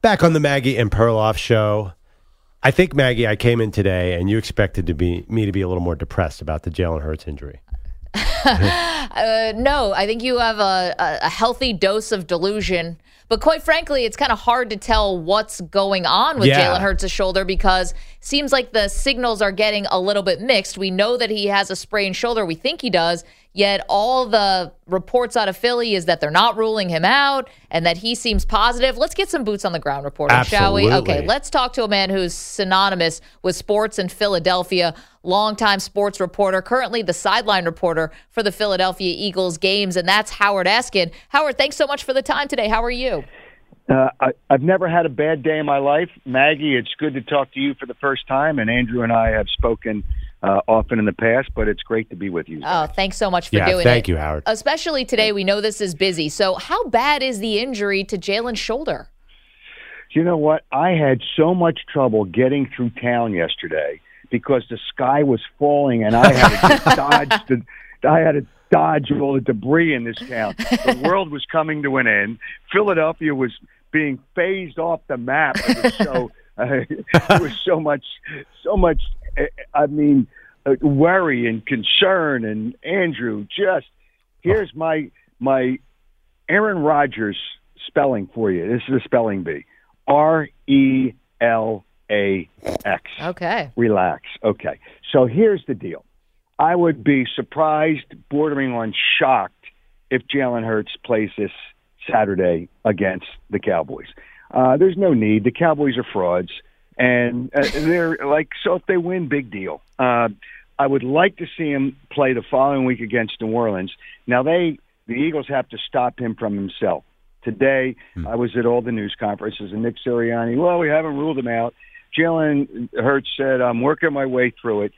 Back on the Maggie and Perloff show. I think Maggie, I came in today and you expected to be me to be a little more depressed about the Jalen Hurts injury. uh, no, I think you have a, a healthy dose of delusion. But quite frankly, it's kind of hard to tell what's going on with Yeah. Jalen Hurts' shoulder because seems like the signals are getting a little bit mixed. We know that he has a sprained shoulder. We think he does. Yet all the reports out of Philly is that they're not ruling him out and that he seems positive. Let's get some boots on the ground reporting, shall we? Okay, let's talk to a man who's synonymous with sports in Philadelphia, longtime sports reporter, currently the sideline reporter for the Philadelphia Eagles games, and that's Howard Eskin. Howard, thanks so much for the time today. How are you? Uh, I, I've never had a bad day in my life. Maggie, it's good to talk to you for the first time, and Andrew and I have spoken uh, often in the past, but it's great to be with you. Oh, thanks so much for Yeah, doing it. thank you, Howard. Especially today, we know this is busy. So, how bad is the injury to Jalen's shoulder? You know what? I had so much trouble getting through town yesterday because the sky was falling, and I had to dodge the. I had to dodge all the debris in this town. The world was coming to an end. Philadelphia was being phased off the map. It was so. Uh, there was so much, so much. I mean, uh, worry and concern. And Andrew, just here's my my Aaron Rodgers spelling for you. This is a spelling bee. R E L A X. Okay. Relax. Okay. So here's the deal. I would be surprised, bordering on shocked, if Jalen Hurts plays this Saturday against the Cowboys. Uh, there's no need. The Cowboys are frauds, and uh, they're like so. If they win, big deal. Uh, I would like to see him play the following week against New Orleans. Now they, the Eagles, have to stop him from himself. Today, I was at all the news conferences, and Nick Sirianni. Well, we haven't ruled him out. Jalen Hurts said, "I'm working my way through it."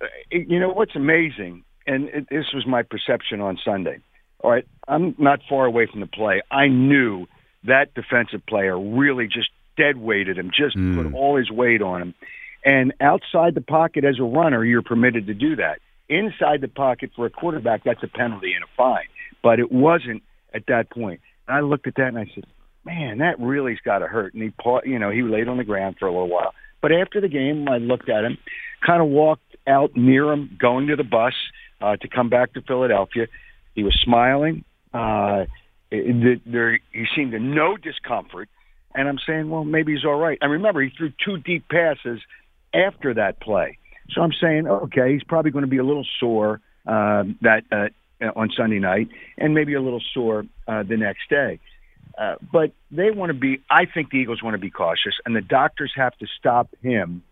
Uh, You know what's amazing, and it, this was my perception on Sunday. All right, I'm not far away from the play. I knew that defensive player really just dead weighted him, just put all his weight on him. And outside the pocket as a runner, you're permitted to do that. Inside the pocket for a quarterback, that's a penalty and a fine. But it wasn't at that point. And I looked at that and I said, "Man, that really's got to hurt." And he, you know, he laid on the ground for a little while. But after the game, I looked at him, kind of walked out near him, going to the bus uh, to come back to Philadelphia. He was smiling. Uh, there, he seemed to no discomfort. And I'm saying, well, maybe he's all right. And remember, he threw two deep passes after that play. So I'm saying, okay, he's probably going to be a little sore uh, that uh, on Sunday night, and maybe a little sore uh, the next day. Uh, but they want to be. I think the Eagles want to be cautious, and the doctors have to stop him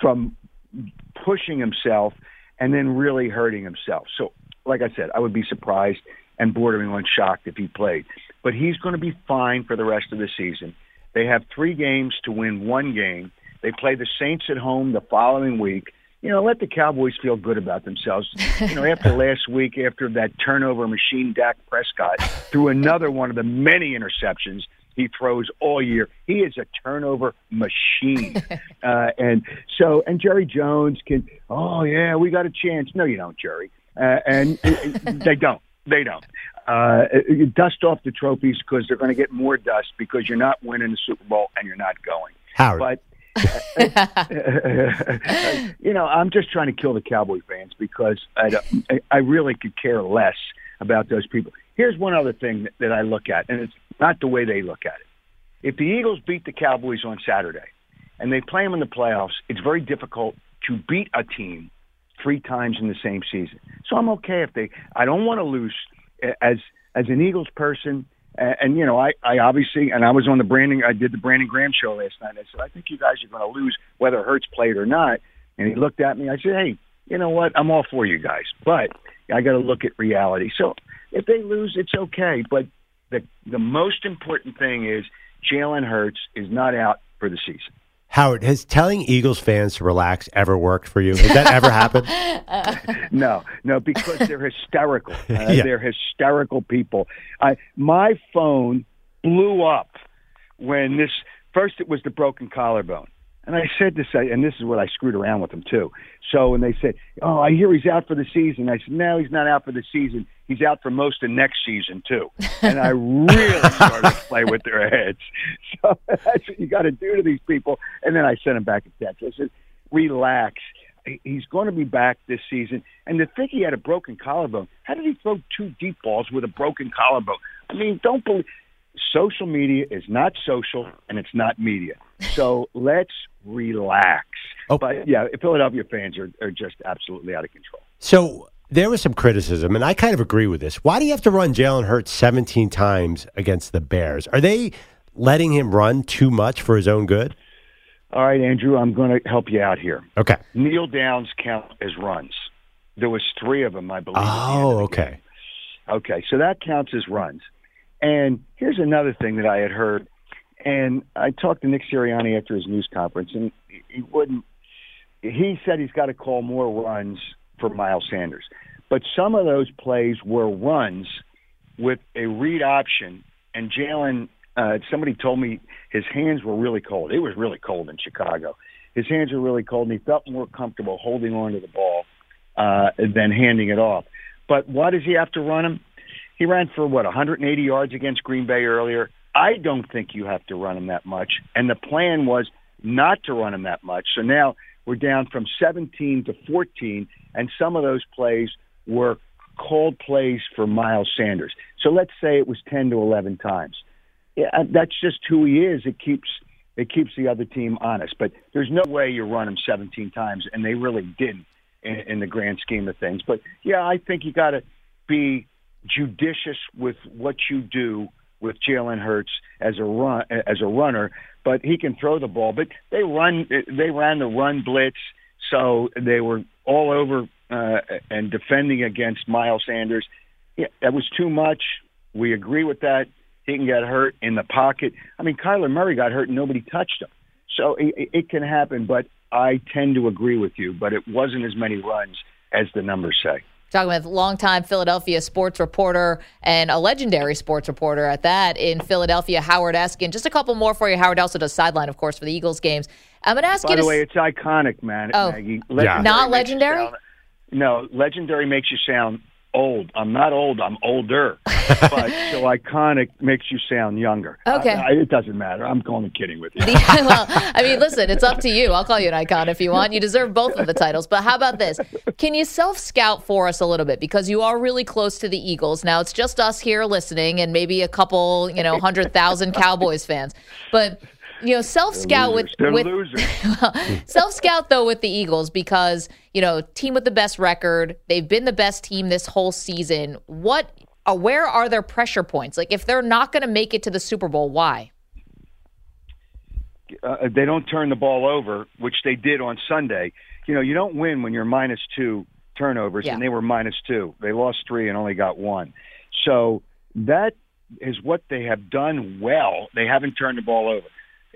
from pushing himself and then really hurting himself. So, like I said, I would be surprised and bordering on shocked if he played. But he's going to be fine for the rest of the season. They have three games to win one game. They play the Saints at home the following week. You know, let the Cowboys feel good about themselves. You know, after last week, after that turnover machine, Dak Prescott threw another one of the many interceptions he throws all year. He is a turnover machine. uh, and so, and Jerry Jones can, oh, yeah, we got a chance. No, you don't, Jerry. Uh, and they don't. They don't. Uh, you dust off the trophies because they're going to get more dust because you're not winning the Super Bowl and you're not going. Howard. But you know, I'm just trying to kill the Cowboy fans because I, don't- I- really could care less about those people. Here's one other thing that, that I look at, and it's not the way they look at it. If the Eagles beat the Cowboys on Saturday and they play them in the playoffs, it's very difficult to beat a team three times in the same season. So I'm okay if they. I don't want to lose uh, as as an Eagles person. And, and you know, I, I obviously, and I was on the Brandon. I did the Brandon Graham show last night. I said, I think you guys are going to lose whether Hurts played or not. And he looked at me. I said, Hey, you know what? I'm all for you guys, but I got to look at reality. So if they lose, it's okay. But the the most important thing is Jalen Hurts is not out for the season. Howard, has telling Eagles fans to relax ever worked for you? Has that ever happened? No, no, because they're hysterical. Uh, Yeah. They're hysterical people. I my phone blew up when this first it was the broken collarbone. And I said this, and this is what I screwed around with them too. So and they said, "Oh, I hear he's out for the season," I said, "No, he's not out for the season. He's out for most of next season too." And I really started to play with their heads. So that's what you got to do to these people. And then I sent him back a text. I said, "Relax. He's going to be back this season." And to think he had a broken collarbone. How did he throw two deep balls with a broken collarbone? I mean, don't believe. Social media is not social, and it's not media. So let's relax. Oh. But yeah, Philadelphia fans are, are just absolutely out of control. So there was some criticism, and I kind of agree with this. Why do you have to run Jalen Hurts 17 times against the Bears? Are they letting him run too much for his own good? All right, Andrew, I'm going to help you out here. Okay. Kneel downs count as runs. There was three of them, I believe. at the end Oh, okay. game. Okay, so that counts as runs. And here's another thing that I had heard, and I talked to Nick Sirianni after his news conference, and he- wouldn't. He said he's got to call more runs for Miles Sanders, but some of those plays were runs with a read option, and Jalen. Uh, somebody told me his hands were really cold. It was really cold in Chicago. His hands were really cold, and he felt more comfortable holding on to the ball uh, than handing it off. But why does he have to run him? He ran for what 180 yards against Green Bay earlier. I don't think you have to run him that much, and the plan was not to run him that much. So now we're down from 17 to 14, and some of those plays were called plays for Miles Sanders. So let's say it was 10 to 11 times. Yeah, that's just who he is. It keeps it keeps the other team honest. But there's no way you run him 17 times, and they really didn't in, in the grand scheme of things. But yeah, I think you got to be judicious with what you do with Jalen Hurts as a run as a runner. But he can throw the ball. But they run they ran the run blitz, so they were all over uh, and defending against Miles Sanders. Yeah, that was too much. We agree with that. He can get hurt in the pocket. I mean, Kyler Murray got hurt and nobody touched him. So it, it can happen, but I tend to agree with you. But it wasn't as many runs as the numbers say. Talking with longtime Philadelphia sports reporter and a legendary sports reporter at that in Philadelphia, Howard Eskin. Just a couple more for you. Howard also does sideline, of course, for the Eagles games. I'm going to ask By you the to. way, it's iconic, man. Oh. Maggie. Yeah. Not legendary? sound- no, legendary makes you sound old. I'm not old. I'm older. but so iconic makes you sound younger. Okay. I- I- it doesn't matter. I'm only kidding with you. well, I mean, listen, it's up to you. I'll call you an icon if you want. You deserve both of the titles. But how about this? Can you self scout for us a little bit? Because you are really close to the Eagles. Now, it's just us here listening and maybe a couple, you know, 100,000 Cowboys fans. But, you know, self scout with. With. Self scout though with the Eagles because you know team with the best record. They've been the best team this whole season. What? Uh, where are their pressure points? Like if they're not going to make it to the Super Bowl, why? uh, they don't turn the ball over, which they did on Sunday. You know, you don't win when you're minus two turnovers, Yeah. and they were minus two. They lost three and only got one. So that is what they have done well. They haven't turned the ball over.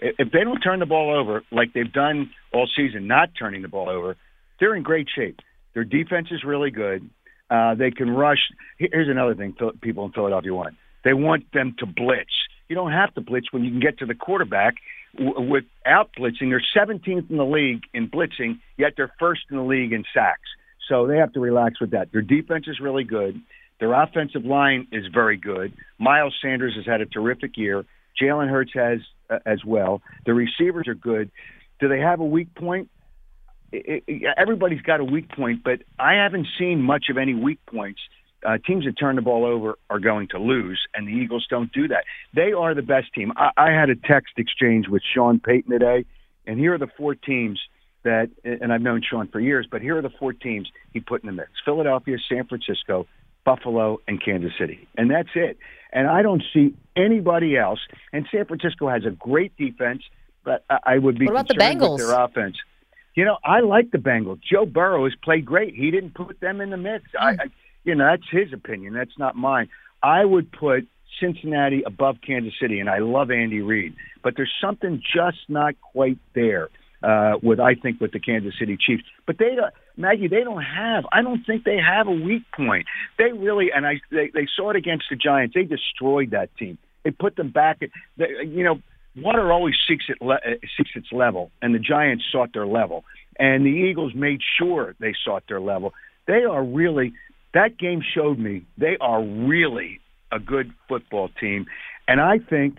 If they don't turn the ball over like they've done all season, not turning the ball over, they're in great shape. Their defense is really good. Uh, they can rush. Here's another thing people in Philadelphia want. They want them to blitz. You don't have to blitz when you can get to the quarterback without blitzing. They're 17th in the league in blitzing, yet they're first in the league in sacks. So they have to relax with that. Their defense is really good. Their offensive line is very good. Miles Sanders has had a terrific year. Jalen Hurts has as well. The receivers are good. Do they have a weak point? it, it, everybody's got a weak point, but I haven't seen much of any weak points. Uh, teams that turn the ball over are going to lose, and the Eagles don't do that. They are the best team. I, I had a text exchange with Sean Payton today, and here are the four teams that, and I've known Sean for years, but here are the four teams he put in the mix: Philadelphia, San Francisco, Buffalo, and Kansas City, and that's it. And I don't see anybody else. And San Francisco has a great defense, but I, would be What about the concerned with Bengals? their offense. You know, I like the Bengals. Joe Burrow has played great. He didn't put them in the mix. I, hmm. I, you know, that's his opinion. That's not mine. I would put Cincinnati above Kansas City, and I love Andy Reid, but there's something just not quite there uh, with I think with the Kansas City Chiefs. But they don't, Maggie, they don't have. I don't think they have a weak point. They really, and I they, they saw it against the Giants. They destroyed that team. They put them back. At, they, you know, water always seeks, it le- uh, seeks its level, and the Giants sought their level, and the Eagles made sure they sought their level. They are really that game showed me they are really a good football team, and I think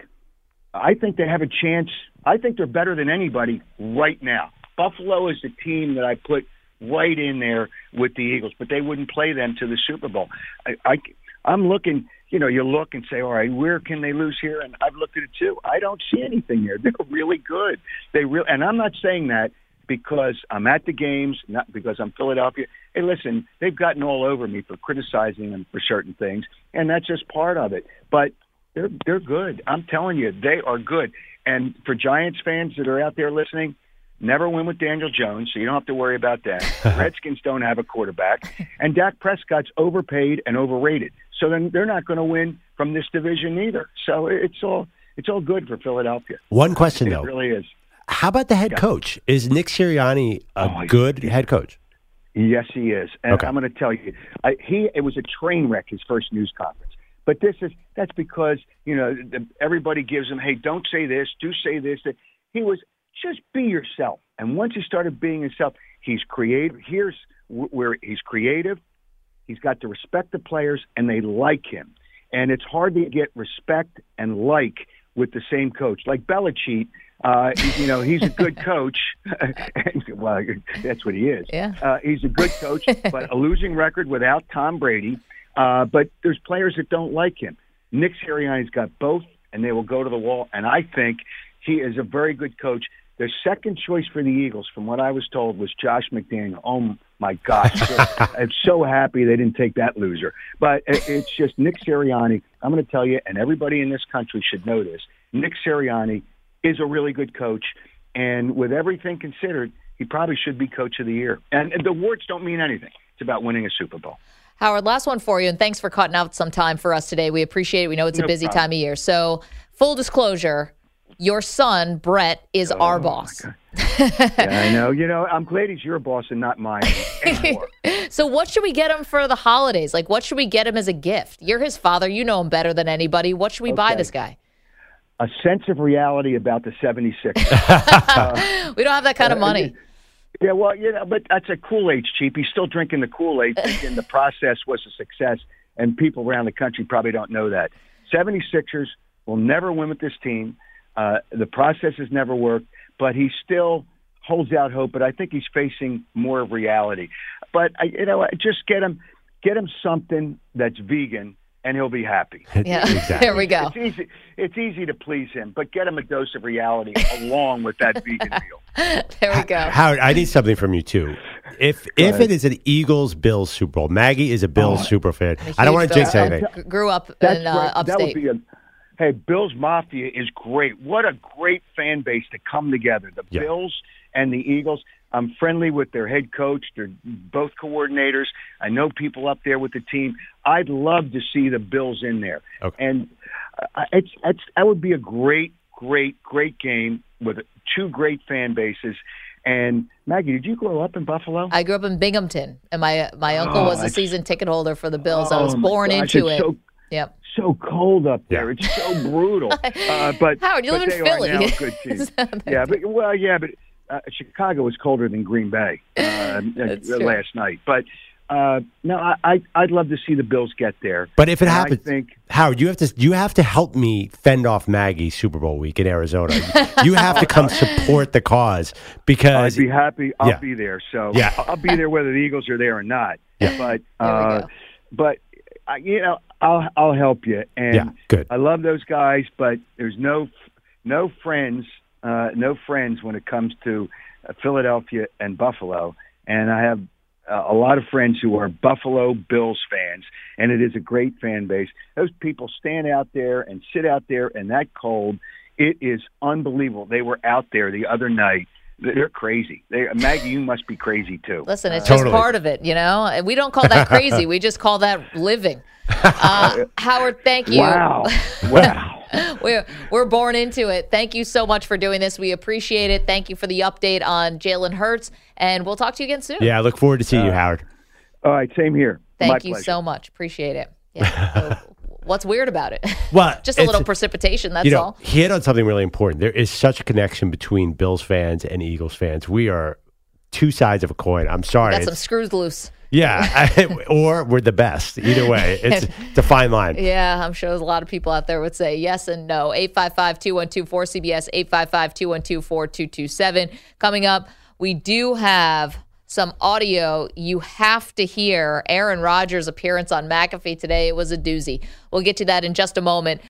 I think they have a chance. I think they're better than anybody right now. Buffalo is the team that I put right in there with the Eagles, but they wouldn't play them to the Super Bowl. I, I I'm looking. You know, you look and say, all right, where can they lose here? And I've looked at it too. I don't see anything there. They're really good. They real, and I'm not saying that because I'm at the games, not because I'm Philadelphia. Hey, listen, they've gotten all over me for criticizing them for certain things, and that's just part of it. But they're they're good. I'm telling you, they are good. And for Giants fans that are out there listening, never win with Daniel Jones, so you don't have to worry about that. Redskins don't have a quarterback, and Dak Prescott's overpaid and overrated. So then they're not going to win from this division either. So it's all it's all good for Philadelphia. One question It though. really is. How about the head coach? Is Nick Sirianni a Oh, good head coach? Yes, he is. And Okay. I'm going to tell you, I, he it was a train wreck his first news conference. But this is that's because you know the, everybody gives him, hey, don't say this, do say this. That he was just be yourself. And once he started being himself, he's creative. Here's where he's creative. He's got to respect the players, and they like him. And it's hard to get respect and like with the same coach. Like Belichick, uh, you know, he's a good coach. well, that's what he is. Yeah. Uh, he's a good coach, but a losing record without Tom Brady. Uh, but there's players that don't like him. Nick Sirianni's got both, and they will go to the wall. And I think he is a very good coach. The second choice for the Eagles, from what I was told, was Josh McDaniel. Oh my gosh, I'm so happy they didn't take that loser. But it's just Nick Sirianni. I'm going to tell you, and everybody in this country should know this. Nick Sirianni is a really good coach, and with everything considered, he probably should be coach of the year. And, and the awards don't mean anything. It's about winning a Super Bowl. Howard, last one for you, and thanks for cutting out some time for us today. We appreciate it. We know it's a busy problem. time of year. So, full disclosure, your son, Brett, is oh, our boss. yeah, I know. You know, I'm glad he's your boss and not mine. So, what should we get him for the holidays? Like, what should we get him as a gift? You're his father. You know him better than anybody. What should we buy this guy? a sense of reality about the 76. Uh, we don't have that kind of uh, money. Yeah, well, you know, but that's a Kool Aid cheap. He's still drinking the Kool Aid, thinking the process was a success, and people around the country probably don't know that. 76ers will never win with this team. Uh, the process has never worked, but he still holds out hope. But I think he's facing more of reality. But I, you know, just get him, get him something that's vegan, and he'll be happy. Yeah. Exactly. there we go. It's easy. It's easy to please him, but get him a dose of reality along with that vegan meal. There we go. Howard, I need something from you too. If if it is an Eagles Bills Super Bowl, Maggie is a Bills super fan. I don't want to jinx Bill- anything. G- Grew up That's in uh, great. That would be a. Hey, Bills Mafia is great. What a great fan base to come together. The Yeah. Bills and the Eagles. I'm friendly with their head coach. They're both coordinators. I know people up there with the team. I'd love to see the Bills in there. Okay. And uh, it's it's that would be a great, great, great game with two great fan bases. And Maggie, did you grow up in Buffalo? I grew up in Binghamton, and my my uncle was a season ticket holder for the Bills. I was Oh, born gosh, into it. So, Yep. so cold up there. Yeah. It's so brutal. Uh, but Howard, you but live in they Philly. Are now a good team. It's not that yeah, but well, yeah, but uh, Chicago was colder than Green Bay uh, That's uh, true. last night. But uh, no, I, I I'd love to see the Bills get there. But if it And happens, I think Howard, you have to you have to help me fend off Maggie Super Bowl week in Arizona. you have to come support the cause because I'd be happy. I'll Yeah. be there. So Yeah. I'll be there whether the Eagles are there or not. Yeah. But uh, but I, you know, I'll I'll help you. And Yeah, good. I love those guys, but there's no no friends, uh, no friends when it comes to Philadelphia and Buffalo. And I have uh, a lot of friends who are Buffalo Bills fans, and it is a great fan base. Those people stand out there and sit out there in that cold. It is unbelievable. They were out there the other night. They're crazy. They, Maggie, you must be crazy too. Listen, it's Totally. just part of it, you know. And We don't call that crazy. we just call that living. Uh, Howard, thank you. Wow, wow. We're we're born into it. Thank you so much for doing this. We appreciate it. Thank you for the update on Jalen Hurts, and we'll talk to you again soon. yeah, I look forward to seeing you, Howard. All right, same here. Thank My you pleasure. so much. Appreciate it. Yeah. So what's weird about it? Well, just a little precipitation. That's you know, all. he hit on something really important. There is such a connection between Bills fans and Eagles fans. We are two sides of a coin. I'm sorry. Got some screws loose. yeah, or we're the best. Either way, it's, it's a fine line. Yeah, I'm sure there's a lot of people out there would say yes and no. 855 212 4CBS, 855 212 4227. Coming up, we do have some audio you have to hear. Aaron Rodgers' appearance on McAfee today. It was a doozy. We'll get to that in just a moment.